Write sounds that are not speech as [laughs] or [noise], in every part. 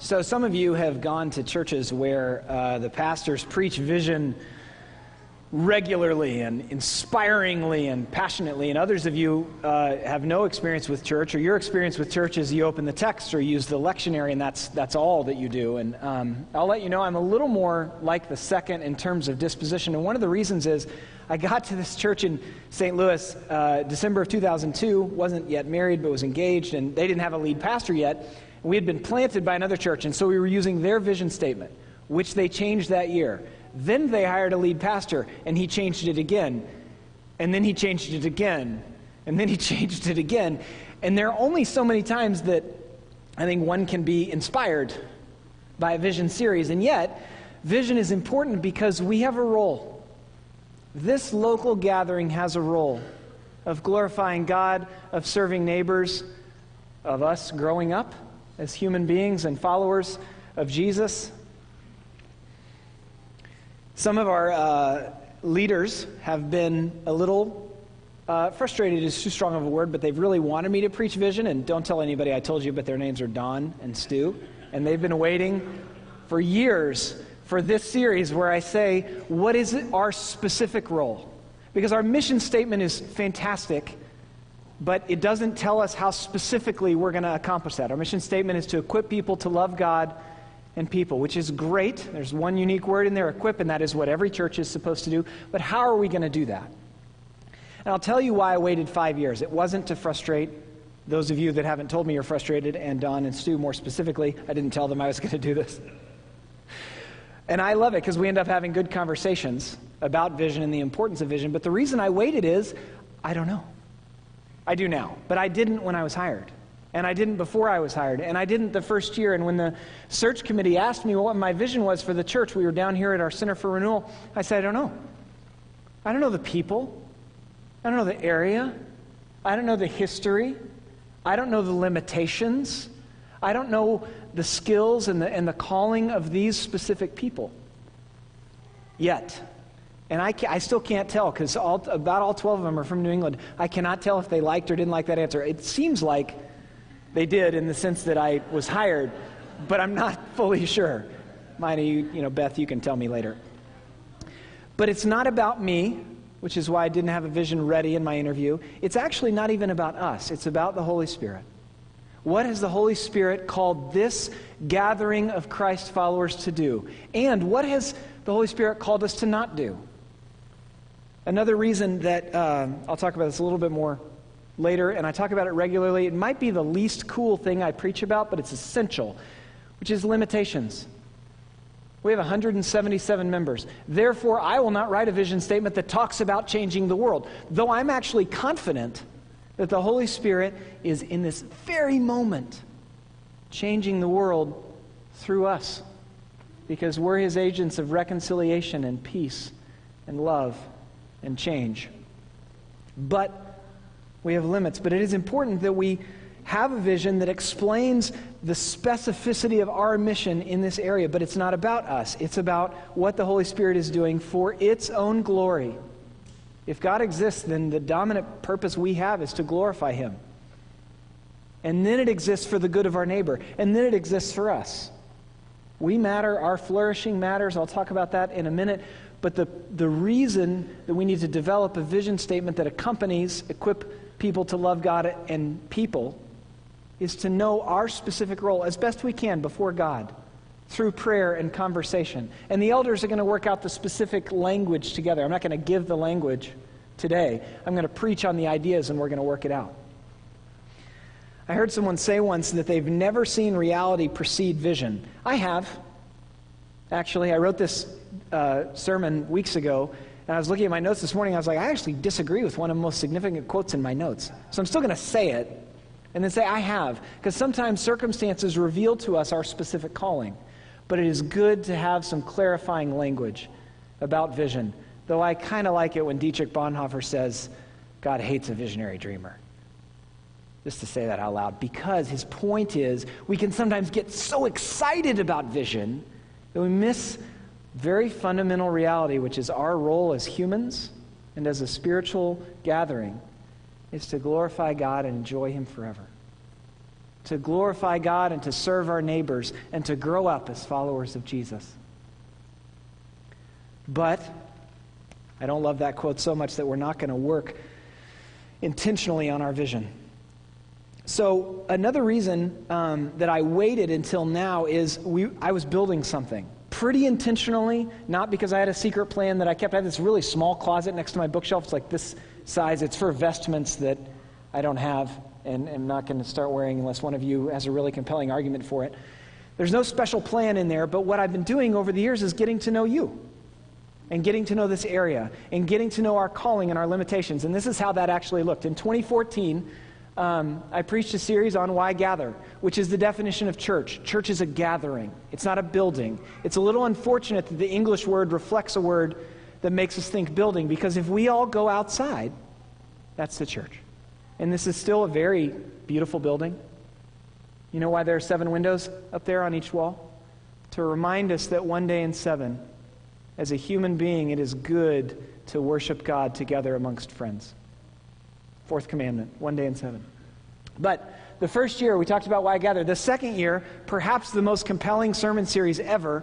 So, some of you have gone to churches where uh, the pastors preach vision regularly and inspiringly and passionately, and others of you uh, have no experience with church, or your experience with church is you open the text or use the lectionary, and that's, that's all that you do. And um, I'll let you know I'm a little more like the second in terms of disposition, and one of the reasons is I got to this church in St. Louis uh, December of 2002, wasn't yet married but was engaged, and they didn't have a lead pastor yet. We had been planted by another church, and so we were using their vision statement, which they changed that year. Then they hired a lead pastor, and he changed it again. And then he changed it again. And then he [laughs] changed it again. And there are only so many times that I think one can be inspired by a vision series. And yet, vision is important because we have a role. This local gathering has a role of glorifying God, of serving neighbors, of us growing up as human beings and followers of Jesus. Some of our uh, leaders have been a little uh, frustrated is too strong of a word, but they've really wanted me to preach vision. And don't tell anybody I told you, but their names are Don and Stu. And they've been waiting for years for this series where I say, what is our specific role? Because our mission statement is fantastic but it doesn't tell us how specifically we're going to accomplish that. Our mission statement is to equip people to love God and people, which is great. There's one unique word in there, equip, and that is what every church is supposed to do. But how are we going to do that? And I'll tell you why I waited five years. It wasn't to frustrate those of you that haven't told me you're frustrated, and Don and Stu more specifically. I didn't tell them I was [laughs] going to do this. And I love it because we end up having good conversations about vision and the importance of vision. But the reason I waited is I don't know. I do now, but I didn't when I was hired. And I didn't before I was hired. And I didn't the first year. And when the search committee asked me what my vision was for the church, we were down here at our Center for Renewal. I said, I don't know. I don't know the people. I don't know the area. I don't know the history. I don't know the limitations. I don't know the skills and the, and the calling of these specific people yet. And I, I still can't tell because about all 12 of them are from New England. I cannot tell if they liked or didn't like that answer. It seems like they did in the sense that I was hired, but I'm not [laughs] fully sure. Mina, you, you know, Beth, you can tell me later. But it's not about me, which is why I didn't have a vision ready in my interview. It's actually not even about us, it's about the Holy Spirit. What has the Holy Spirit called this gathering of Christ followers to do? And what has the Holy Spirit called us to not do? Another reason that uh, I'll talk about this a little bit more later, and I talk about it regularly, it might be the least cool thing I preach about, but it's essential, which is limitations. We have 177 members. Therefore, I will not write a vision statement that talks about changing the world, though I'm actually confident that the Holy Spirit is in this very moment changing the world through us because we're his agents of reconciliation and peace and love and change. But we have limits. But it is important that we have a vision that explains the specificity of our mission in this area. But it's not about us, it's about what the Holy Spirit is doing for its own glory. If God exists, then the dominant purpose we have is to glorify Him. And then it exists for the good of our neighbor. And then it exists for us. We matter, our flourishing matters. I'll talk about that in a minute. But the, the reason that we need to develop a vision statement that accompanies, equip people to love God and people, is to know our specific role as best we can before God through prayer and conversation. And the elders are going to work out the specific language together. I'm not going to give the language today, I'm going to preach on the ideas and we're going to work it out. I heard someone say once that they've never seen reality precede vision. I have. Actually, I wrote this uh, sermon weeks ago, and I was looking at my notes this morning. I was like, I actually disagree with one of the most significant quotes in my notes. So I'm still going to say it and then say, I have. Because sometimes circumstances reveal to us our specific calling. But it is good to have some clarifying language about vision. Though I kind of like it when Dietrich Bonhoeffer says, God hates a visionary dreamer. Just to say that out loud. Because his point is, we can sometimes get so excited about vision that we miss very fundamental reality, which is our role as humans and as a spiritual gathering, is to glorify God and enjoy Him forever. to glorify God and to serve our neighbors and to grow up as followers of Jesus. But I don't love that quote so much that we're not going to work intentionally on our vision. So, another reason um, that I waited until now is we, I was building something pretty intentionally, not because I had a secret plan that I kept. I had this really small closet next to my bookshelf. It's like this size. It's for vestments that I don't have and am not going to start wearing unless one of you has a really compelling argument for it. There's no special plan in there, but what I've been doing over the years is getting to know you and getting to know this area and getting to know our calling and our limitations. And this is how that actually looked. In 2014, um, I preached a series on why gather, which is the definition of church. Church is a gathering, it's not a building. It's a little unfortunate that the English word reflects a word that makes us think building, because if we all go outside, that's the church. And this is still a very beautiful building. You know why there are seven windows up there on each wall? To remind us that one day in seven, as a human being, it is good to worship God together amongst friends. Fourth commandment, one day in seven. But the first year, we talked about why I gather. The second year, perhaps the most compelling sermon series ever,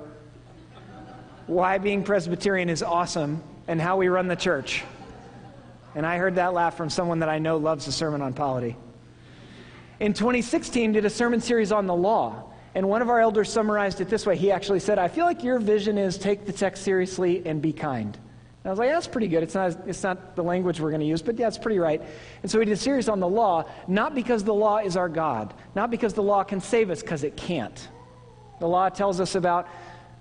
why being Presbyterian is awesome and how we run the church. And I heard that laugh from someone that I know loves a sermon on polity. In 2016, did a sermon series on the law. And one of our elders summarized it this way. He actually said, I feel like your vision is take the text seriously and be kind. And I was like, that's pretty good. It's not, it's not the language we're going to use, but yeah, it's pretty right. And so we did a series on the law, not because the law is our God, not because the law can save us, because it can't. The law tells us about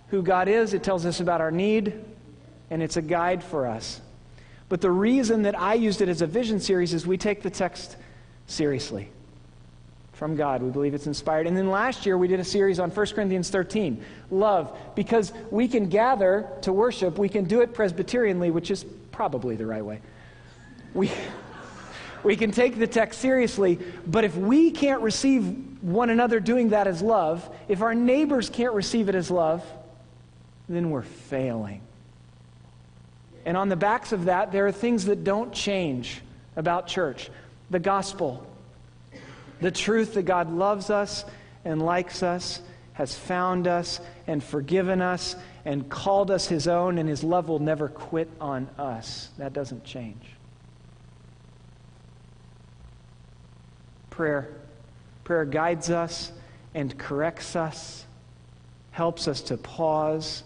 who God is, it tells us about our need, and it's a guide for us. But the reason that I used it as a vision series is we take the text seriously from God. We believe it's inspired. And then last year we did a series on 1 Corinthians 13, love, because we can gather to worship, we can do it Presbyterianly, which is probably the right way. We, [laughs] we can take the text seriously, but if we can't receive one another doing that as love, if our neighbors can't receive it as love, then we're failing. And on the backs of that, there are things that don't change about church the gospel, the truth that God loves us and likes us, has found us and forgiven us and called us his own, and his love will never quit on us. That doesn't change. Prayer. Prayer guides us and corrects us, helps us to pause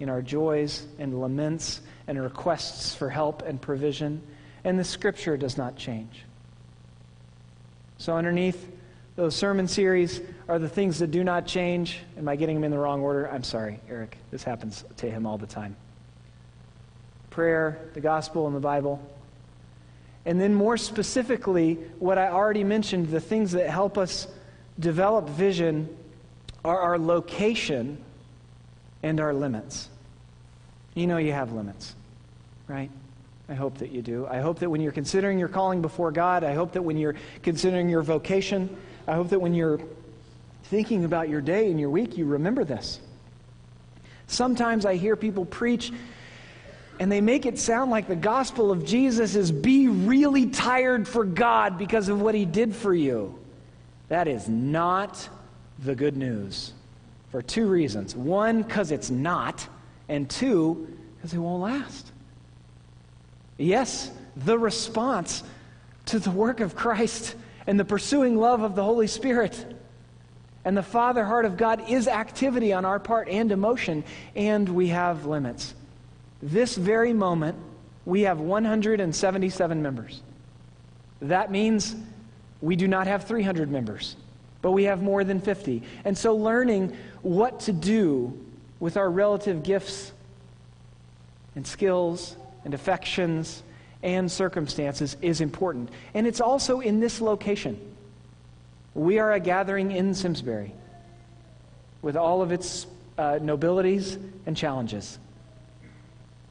in our joys and laments and requests for help and provision. And the scripture does not change. So, underneath those sermon series are the things that do not change. Am I getting them in the wrong order? I'm sorry, Eric. This happens to him all the time. Prayer, the gospel, and the Bible. And then, more specifically, what I already mentioned the things that help us develop vision are our location and our limits. You know you have limits, right? I hope that you do. I hope that when you're considering your calling before God, I hope that when you're considering your vocation, I hope that when you're thinking about your day and your week, you remember this. Sometimes I hear people preach and they make it sound like the gospel of Jesus is be really tired for God because of what he did for you. That is not the good news for two reasons. One, because it's not, and two, because it won't last. Yes, the response to the work of Christ and the pursuing love of the Holy Spirit and the Father heart of God is activity on our part and emotion, and we have limits. This very moment, we have 177 members. That means we do not have 300 members, but we have more than 50. And so, learning what to do with our relative gifts and skills and affections and circumstances is important. And it's also in this location. We are a gathering in Simsbury with all of its uh, nobilities and challenges.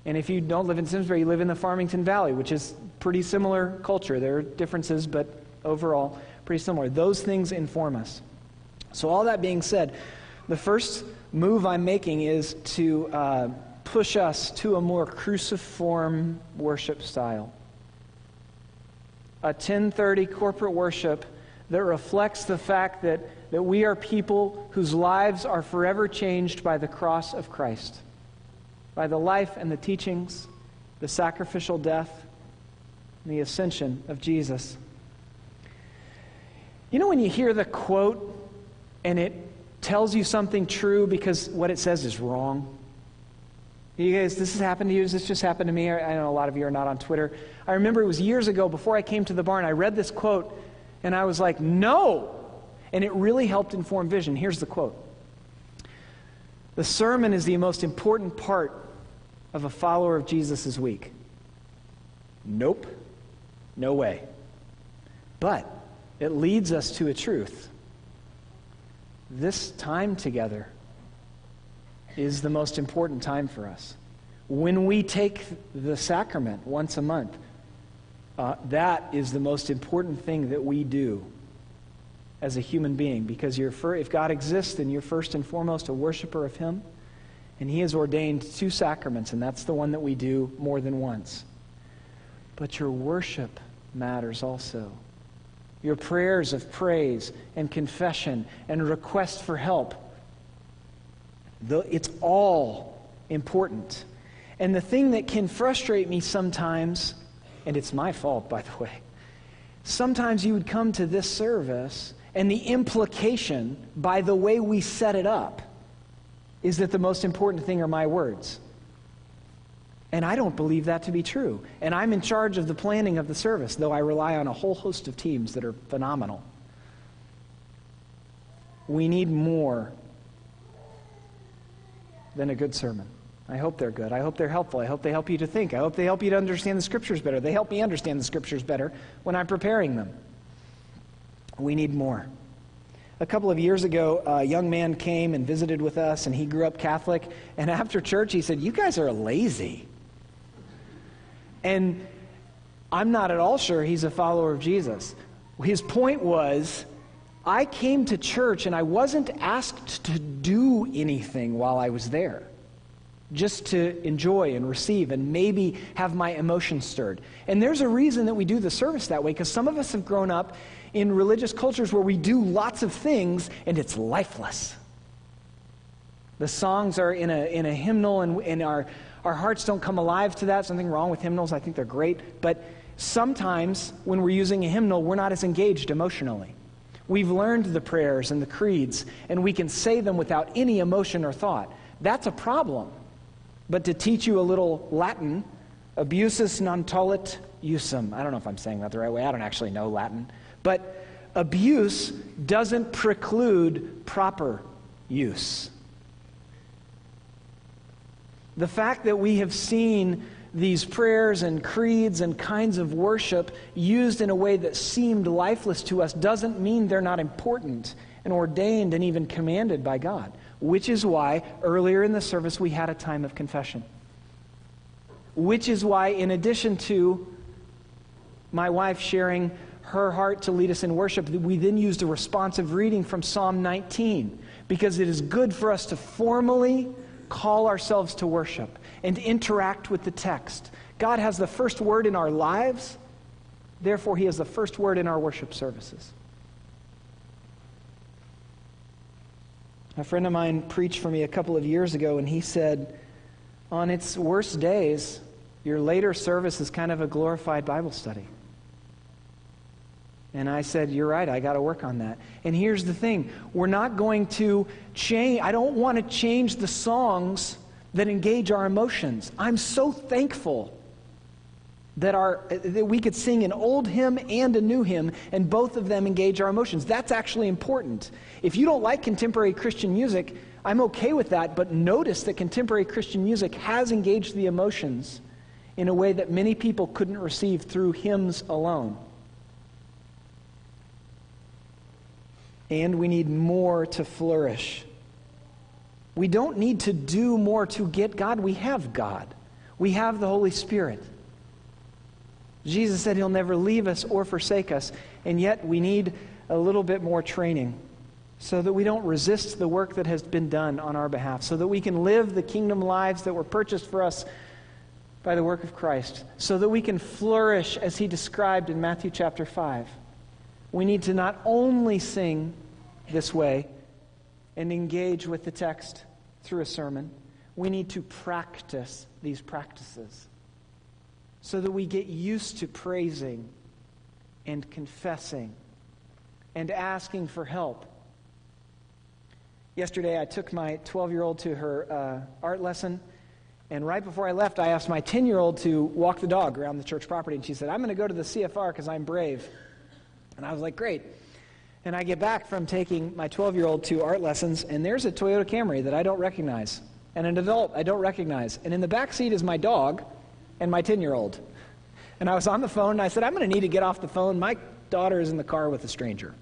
And if you don't live in Simsbury, you live in the Farmington Valley, which is pretty similar culture. There are differences, but overall, pretty similar. Those things inform us. So, all that being said, the first move I'm making is to uh, push us to a more cruciform worship style. A 1030 corporate worship that reflects the fact that, that we are people whose lives are forever changed by the cross of Christ, by the life and the teachings, the sacrificial death, and the ascension of Jesus. You know, when you hear the quote and it tells you something true because what it says is wrong? You guys, this has happened to you. This just happened to me. I know a lot of you are not on Twitter. I remember it was years ago before I came to the barn. I read this quote and I was like, no. And it really helped inform vision. Here's the quote The sermon is the most important part of a follower of Jesus' week. Nope. No way. But it leads us to a truth. This time together is the most important time for us. When we take the sacrament once a month, uh, that is the most important thing that we do as a human being because fir- if God exists, then you're first and foremost a worshiper of Him. And He has ordained two sacraments, and that's the one that we do more than once. But your worship matters also. Your prayers of praise and confession and request for help. It's all important. And the thing that can frustrate me sometimes and it's my fault, by the way. Sometimes you would come to this service, and the implication, by the way we set it up, is that the most important thing are my words. And I don't believe that to be true. And I'm in charge of the planning of the service, though I rely on a whole host of teams that are phenomenal. We need more than a good sermon. I hope they're good. I hope they're helpful. I hope they help you to think. I hope they help you to understand the scriptures better. They help me understand the scriptures better when I'm preparing them. We need more. A couple of years ago, a young man came and visited with us, and he grew up Catholic. And after church, he said, You guys are lazy. And I'm not at all sure he's a follower of Jesus. His point was, I came to church and I wasn't asked to do anything while I was there just to enjoy and receive and maybe have my emotions stirred. And there's a reason that we do the service that way because some of us have grown up in religious cultures where we do lots of things and it's lifeless. The songs are in a, in a hymnal and, and our, our hearts don't come alive to that. Something wrong with hymnals. I think they're great. But sometimes when we're using a hymnal, we're not as engaged emotionally. We've learned the prayers and the creeds, and we can say them without any emotion or thought. That's a problem. But to teach you a little Latin, abusus non tollit usum. I don't know if I'm saying that the right way. I don't actually know Latin. But abuse doesn't preclude proper use. The fact that we have seen these prayers and creeds and kinds of worship used in a way that seemed lifeless to us doesn't mean they're not important and ordained and even commanded by God which is why earlier in the service we had a time of confession. Which is why, in addition to my wife sharing her heart to lead us in worship, we then used a responsive reading from Psalm 19 because it is good for us to formally call ourselves to worship and interact with the text. God has the first word in our lives, therefore, He has the first word in our worship services. A friend of mine preached for me a couple of years ago, and he said, On its worst days, your later service is kind of a glorified Bible study. And I said, You're right, I got to work on that. And here's the thing we're not going to change, I don't want to change the songs that engage our emotions. I'm so thankful that, our, that we could sing an old hymn and a new hymn, and both of them engage our emotions. That's actually important. If you don't like contemporary Christian music, I'm okay with that, but notice that contemporary Christian music has engaged the emotions in a way that many people couldn't receive through hymns alone. And we need more to flourish. We don't need to do more to get God. We have God, we have the Holy Spirit. Jesus said he'll never leave us or forsake us, and yet we need a little bit more training so that we don't resist the work that has been done on our behalf, so that we can live the kingdom lives that were purchased for us by the work of Christ, so that we can flourish as he described in Matthew chapter 5. We need to not only sing this way and engage with the text through a sermon, we need to practice these practices so that we get used to praising and confessing and asking for help. Yesterday, I took my 12 year old to her uh, art lesson, and right before I left, I asked my 10 year old to walk the dog around the church property, and she said, I'm going to go to the CFR because I'm brave. And I was like, great. And I get back from taking my 12 year old to art lessons, and there's a Toyota Camry that I don't recognize, and an adult I don't recognize. And in the back seat is my dog and my 10 year old. And I was on the phone, and I said, I'm going to need to get off the phone. My daughter is in the car with a stranger.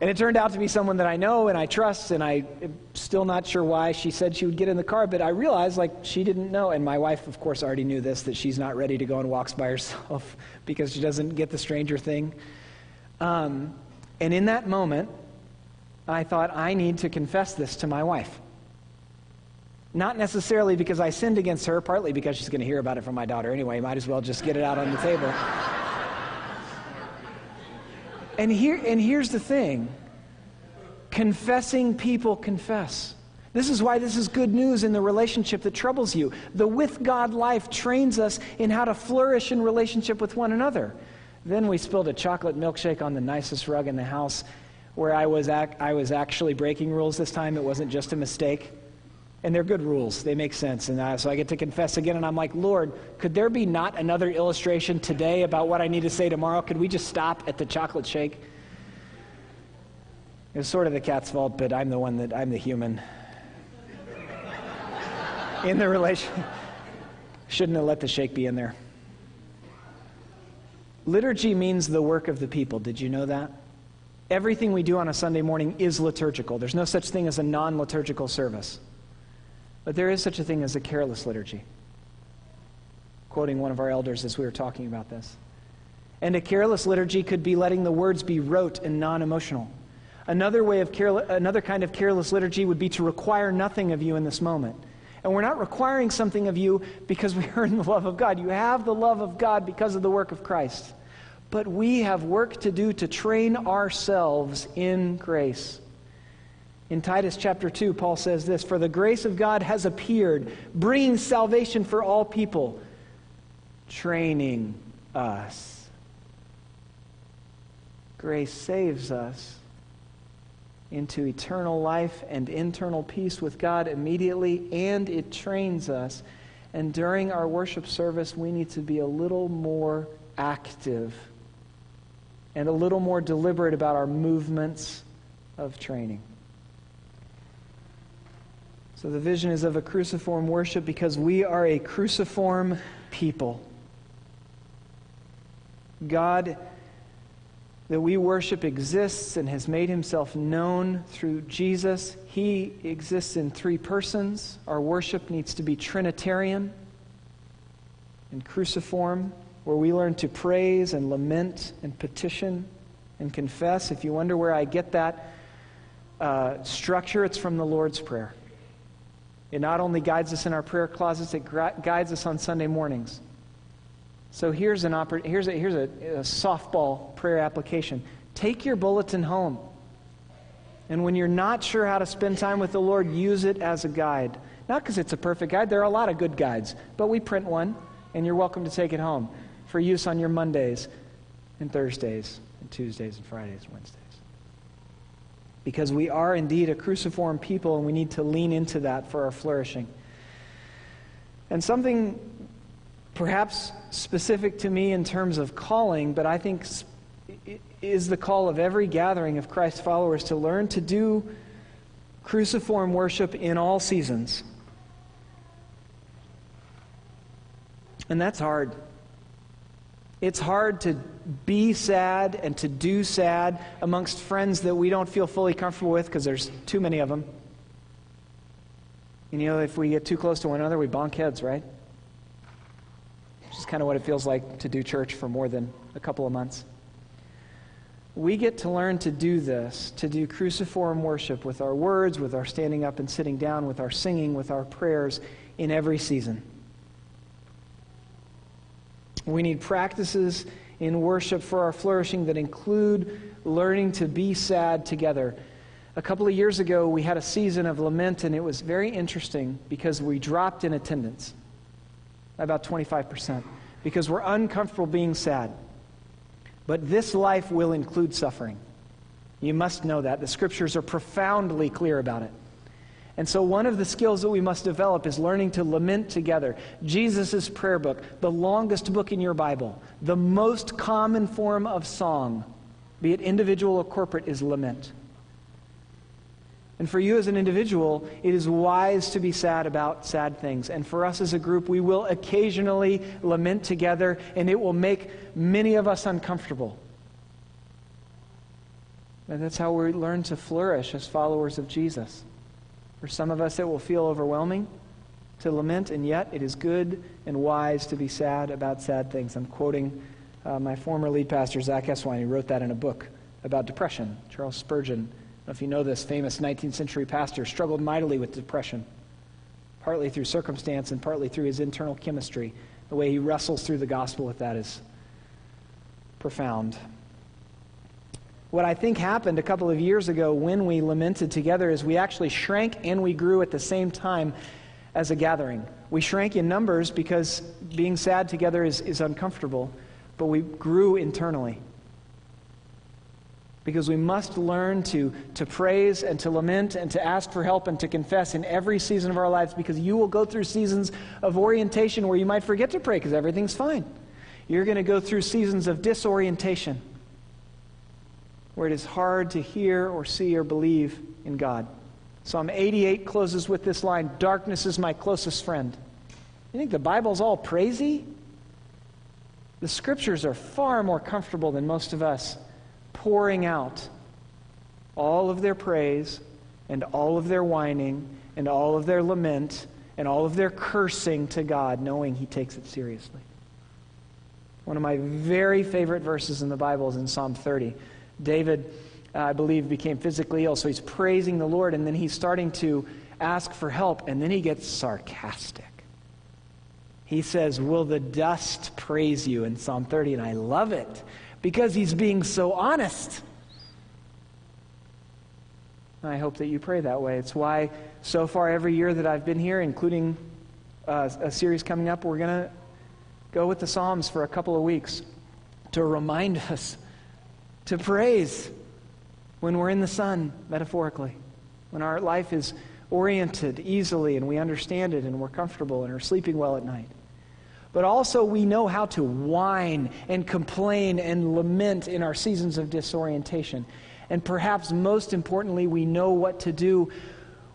And it turned out to be someone that I know and I trust, and I am still not sure why she said she would get in the car, but I realized like she didn't know. And my wife, of course, already knew this that she's not ready to go and walks by [laughs] herself because she doesn't get the stranger thing. Um, and in that moment, I thought, I need to confess this to my wife. Not necessarily because I sinned against her, partly because she's going to hear about it from my daughter anyway. Might as well just get it out on the table. And, here, and here's the thing confessing people confess. This is why this is good news in the relationship that troubles you. The with God life trains us in how to flourish in relationship with one another. Then we spilled a chocolate milkshake on the nicest rug in the house where I was, ac- I was actually breaking rules this time. It wasn't just a mistake. And they're good rules, they make sense. And so I get to confess again, and I'm like, Lord, could there be not another illustration today about what I need to say tomorrow? Could we just stop at the chocolate shake? It was sort of the cat's fault, but I'm the one that, I'm the human [laughs] in the relation. Shouldn't have let the shake be in there. Liturgy means the work of the people. Did you know that? Everything we do on a Sunday morning is liturgical. There's no such thing as a non liturgical service. But there is such a thing as a careless liturgy. Quoting one of our elders as we were talking about this. And a careless liturgy could be letting the words be rote and non emotional. Another, way of another kind of careless liturgy would be to require nothing of you in this moment. And we're not requiring something of you because [laughs] we earn the love of God. You have the love of God because of the work of Christ. But we have work to do to train ourselves in grace. In Titus chapter 2, Paul says this For the grace of God has appeared, bringing salvation for all people, training us. Grace saves us into eternal life and internal peace with God immediately, and it trains us. And during our worship service, we need to be a little more active and a little more deliberate about our movements of training. So the vision is of a cruciform worship because we are a cruciform people. God that we worship exists and has made himself known through Jesus. He exists in three persons. Our worship needs to be Trinitarian and cruciform, where we learn to praise and lament and petition and confess. If you wonder where I get that uh, structure, it's from the Lord's Prayer. It not only guides us in our prayer closets, it guides us on Sunday mornings. So here's, an oppor- here's, a, here's a, a softball prayer application. Take your bulletin home. And when you're not sure how to spend time with the Lord, use it as a guide. Not because it's a perfect guide, there are a lot of good guides, but we print one, and you're welcome to take it home for use on your Mondays and Thursdays and Tuesdays and Fridays and Wednesdays because we are indeed a cruciform people and we need to lean into that for our flourishing. And something perhaps specific to me in terms of calling, but I think is the call of every gathering of Christ's followers to learn to do cruciform worship in all seasons. And that's hard. It's hard to be sad and to do sad amongst friends that we don't feel fully comfortable with because there's too many of them. And you know, if we get too close to one another, we bonk heads, right? Which is kind of what it feels like to do church for more than a couple of months. We get to learn to do this, to do cruciform worship with our words, with our standing up and sitting down, with our singing, with our prayers in every season. We need practices in worship for our flourishing that include learning to be sad together. A couple of years ago, we had a season of lament, and it was very interesting because we dropped in attendance about 25% because we're uncomfortable being sad. But this life will include suffering. You must know that. The scriptures are profoundly clear about it. And so, one of the skills that we must develop is learning to lament together. Jesus' prayer book, the longest book in your Bible, the most common form of song, be it individual or corporate, is lament. And for you as an individual, it is wise to be sad about sad things. And for us as a group, we will occasionally lament together, and it will make many of us uncomfortable. And that's how we learn to flourish as followers of Jesus. For some of us, it will feel overwhelming to lament, and yet it is good and wise to be sad about sad things. I'm quoting uh, my former lead pastor, Zach Eswine. He wrote that in a book about depression. Charles Spurgeon, if you know this famous 19th century pastor, struggled mightily with depression, partly through circumstance and partly through his internal chemistry. The way he wrestles through the gospel with that is profound. What I think happened a couple of years ago when we lamented together is we actually shrank and we grew at the same time as a gathering. We shrank in numbers because being sad together is, is uncomfortable, but we grew internally. Because we must learn to, to praise and to lament and to ask for help and to confess in every season of our lives because you will go through seasons of orientation where you might forget to pray because everything's fine. You're going to go through seasons of disorientation where it is hard to hear or see or believe in God. Psalm 88 closes with this line Darkness is my closest friend. You think the Bible's all praisey? The scriptures are far more comfortable than most of us, pouring out all of their praise and all of their whining and all of their lament and all of their cursing to God, knowing He takes it seriously. One of my very favorite verses in the Bible is in Psalm 30. David, uh, I believe, became physically ill, so he's praising the Lord, and then he's starting to ask for help, and then he gets sarcastic. He says, Will the dust praise you in Psalm 30? And I love it because he's being so honest. I hope that you pray that way. It's why, so far, every year that I've been here, including uh, a series coming up, we're going to go with the Psalms for a couple of weeks to remind [laughs] us to praise when we're in the sun, metaphorically, when our life is oriented easily and we understand it and we're comfortable and are sleeping well at night. But also, we know how to whine and complain and lament in our seasons of disorientation. And perhaps most importantly, we know what to do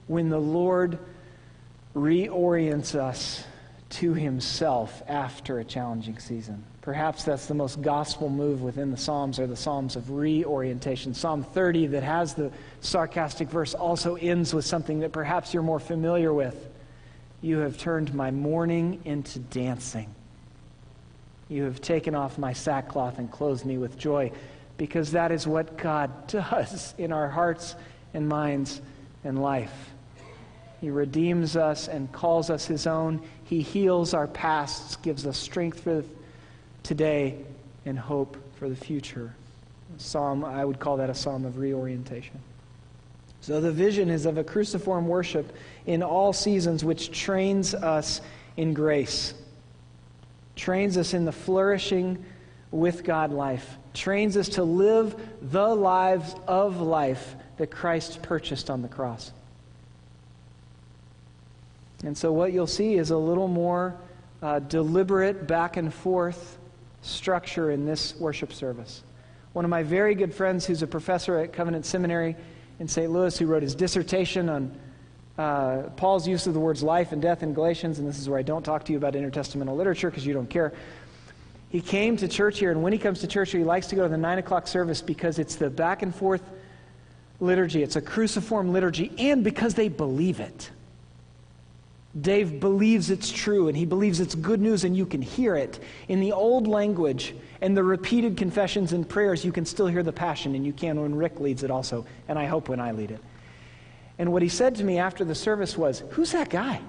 when the Lord reorients us to Himself after a challenging season. Perhaps that's the most gospel move within the Psalms or the Psalms of reorientation. Psalm 30, that has the sarcastic verse, also ends with something that perhaps you're more familiar with. You have turned my mourning into dancing. You have taken off my sackcloth and clothed me with joy, because that is what God [laughs] does in our hearts and minds and life. He redeems us and calls us his own. He heals our pasts, gives us strength for today and hope for the future. Psalm, I would call that a psalm of reorientation. So the vision is of a cruciform worship in all seasons, which trains us in grace, trains us in the flourishing with God life, trains us to live the lives of life that Christ purchased on the cross. And so, what you'll see is a little more uh, deliberate back and forth structure in this worship service. One of my very good friends, who's a professor at Covenant Seminary in St. Louis, who wrote his dissertation on uh, Paul's use of the words life and death in Galatians, and this is where I don't talk to you about intertestamental literature because you don't care. He came to church here, and when he comes to church here, he likes to go to the 9 o'clock service because it's the back and forth liturgy. It's a cruciform liturgy, and because they believe it. Dave believes it's true and he believes it's good news and you can hear it. In the old language and the repeated confessions and prayers, you can still hear the passion and you can when Rick leads it also, and I hope when I lead it. And what he said to me after the service was, Who's that guy?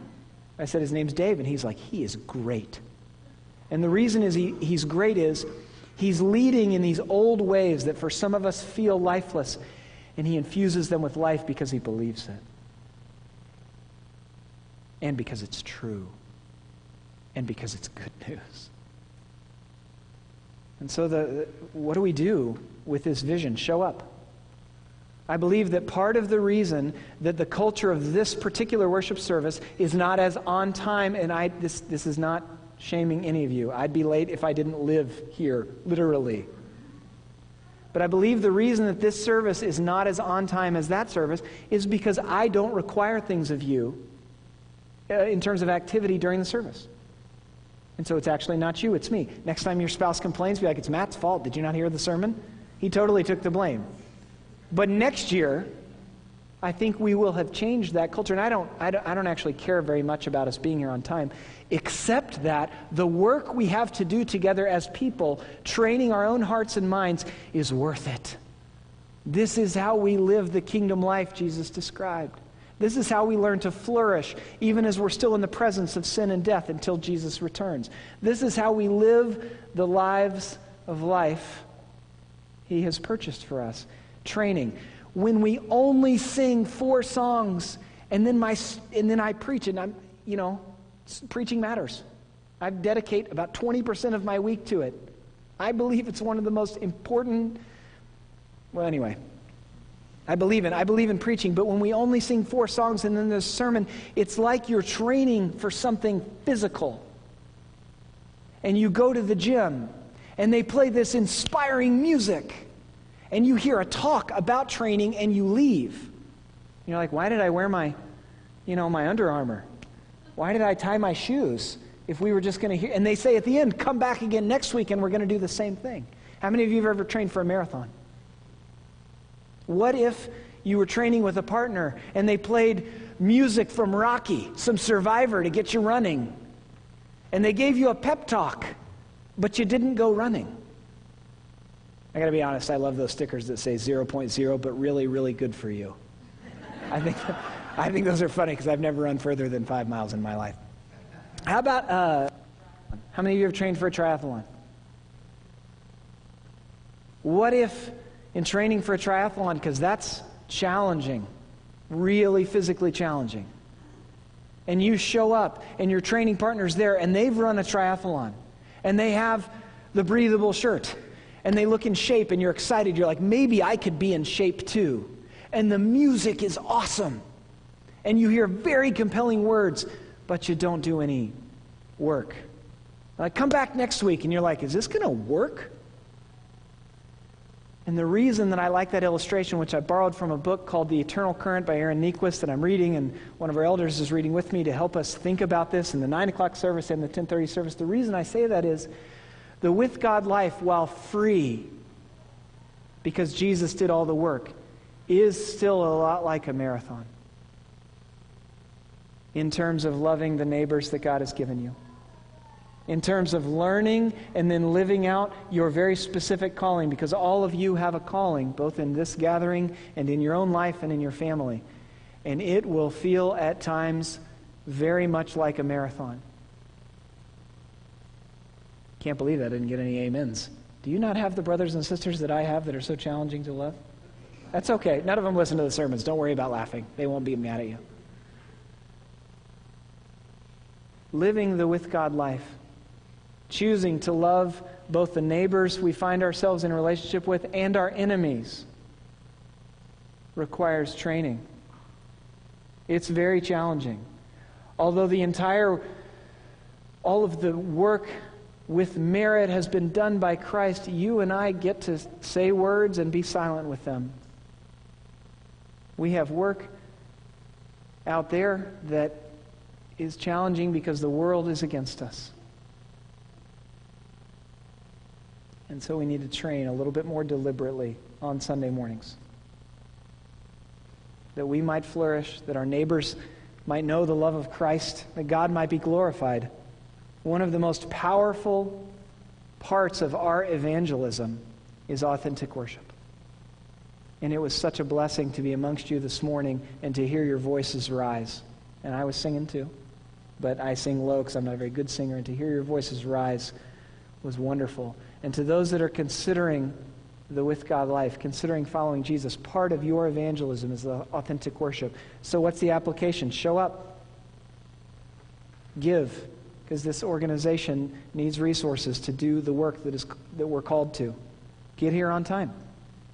I said, His name's Dave. And he's like, He is great. And the reason is he, he's great is He's leading in these old ways that for some of us feel lifeless, and He infuses them with life because He believes it. And because it's true. And because it's good [laughs] news. And so, the, what do we do with this vision? Show up. I believe that part of the reason that the culture of this particular worship service is not as on time, and I, this, this is not shaming any of you. I'd be late if I didn't live here, literally. But I believe the reason that this service is not as on time as that service is because I don't require things of you Uh, in terms of activity during the service. And so it's actually not you, it's me. Next time your spouse complains, be like, it's Matt's fault. Did you not hear the sermon? He totally took the blame. But next year, I think we will have changed that culture. And I don't, I don't, I don't actually care very much about us being here on time, except that the work we have to do together as people, training our own hearts and minds, is worth it. This is how we live the kingdom life Jesus described. This is how we learn to flourish, even as we're still in the presence of sin and death until Jesus returns. This is how we live the lives of life He has purchased for us. Training. When we only sing four songs and then, my, and then I preach, and I'm, you know, preaching matters. I dedicate about 20% of my week to it. I believe it's one of the most important. Well, anyway, I believe in. I believe in preaching, but when we only sing four songs and then there's a sermon, it's like you're training for something physical. And you go to the gym and they play this inspiring music. And you hear a talk about training and you leave. You're like, why did I wear my, you know, my Under Armour? Why did I tie my shoes if we were just going to hear? And they say at the end, come back again next week and we're going to do the same thing. How many of you have ever trained for a marathon? What if you were training with a partner and they played music from Rocky, some survivor to get you running, and they gave you a pep talk, but you didn't go running? I got to be honest, I love those stickers that say 0.0, but really, really good for you. I think, [laughs] I think those are funny because I've never run further than five miles in my life. How about, uh, how many of you have trained for a triathlon? What if in training for a triathlon because that's challenging, really physically challenging. And you show up and your training partner's there and they've run a triathlon and they have the breathable shirt and they look in shape and you're excited. You're like, maybe I could be in shape too. And the music is awesome. And you hear very compelling words, but you don't do any work. Like, come back next week and you're like, is this going to work? And the reason that I like that illustration, which I borrowed from a book called The Eternal Current by Aaron Niequist that I'm reading, and one of our elders is reading with me to help us think about this in the 9 o'clock service and the 1030 service. The reason I say that is the with God life, while free, because Jesus did all the work, is still a lot like a marathon in terms of loving the neighbors that God has given you in terms of learning and then living out your very specific calling, because all of you have a calling, both in this gathering and in your own life and in your family. And it will feel at times very much like a marathon. Can't believe I didn't get any amens. Do you not have the brothers and sisters that I have that are so challenging to love? That's okay. None of them listen to the sermons. Don't worry about laughing, they won't be mad at you. Living the with God life choosing to love both the neighbors we find ourselves in relationship with and our enemies requires training. It's very challenging. Although the entire, all of the work with merit has been done by Christ, you and I get to say words and be silent with them. We have work out there that is challenging because the world is against us. And so we need to train a little bit more deliberately on Sunday mornings. That we might flourish, that our neighbors might know the love of Christ, that God might be glorified. One of the most powerful parts of our evangelism is authentic worship. And it was such a blessing to be amongst you this morning and to hear your voices rise. And I was singing too, but I sing low because I'm not a very good singer. And to hear your voices rise was wonderful. And to those that are considering the with God life, considering following Jesus, part of your evangelism is the authentic worship. So, what's the application? Show up, give, because this organization needs resources to do the work that, is, that we're called to. Get here on time.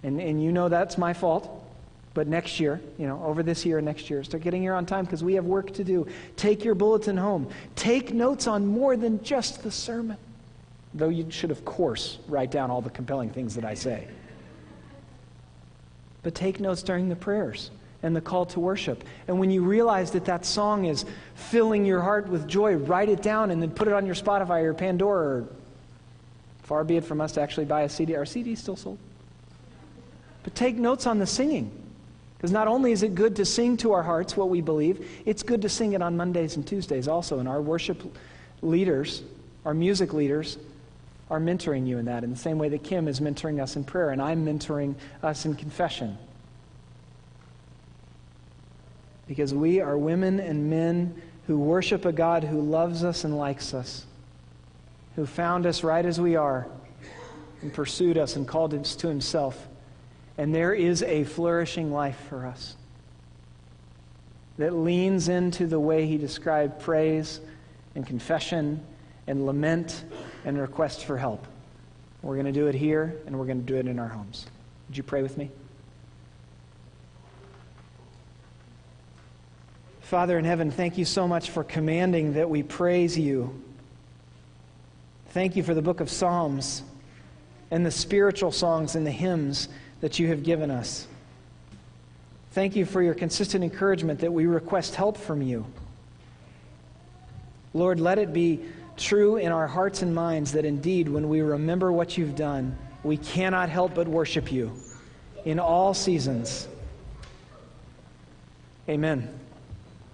And, and you know that's my fault. But next year, you know, over this year and next year, start getting here on time because we have work to do. Take your bulletin home. Take notes on more than just the sermon. Though you should, of course, write down all the compelling things that I say. But take notes during the prayers and the call to worship. And when you realize that that song is filling your heart with joy, write it down and then put it on your Spotify or Pandora. Or far be it from us to actually buy a CD. Are CDs still sold? But take notes on the singing. Because not only is it good to sing to our hearts what we believe, it's good to sing it on Mondays and Tuesdays also. And our worship leaders, our music leaders, are mentoring you in that in the same way that Kim is mentoring us in prayer and I'm mentoring us in confession. Because we are women and men who worship a God who loves us and likes us, who found us right as we are and pursued us and called us to himself. And there is a flourishing life for us that leans into the way he described praise and confession and lament and request for help. We're going to do it here and we're going to do it in our homes. Would you pray with me? Father in heaven, thank you so much for commanding that we praise you. Thank you for the book of Psalms and the spiritual songs and the hymns that you have given us. Thank you for your consistent encouragement that we request help from you. Lord, let it be true in our hearts and minds that indeed, when we remember what you've done, we cannot help but worship you in all seasons. Amen.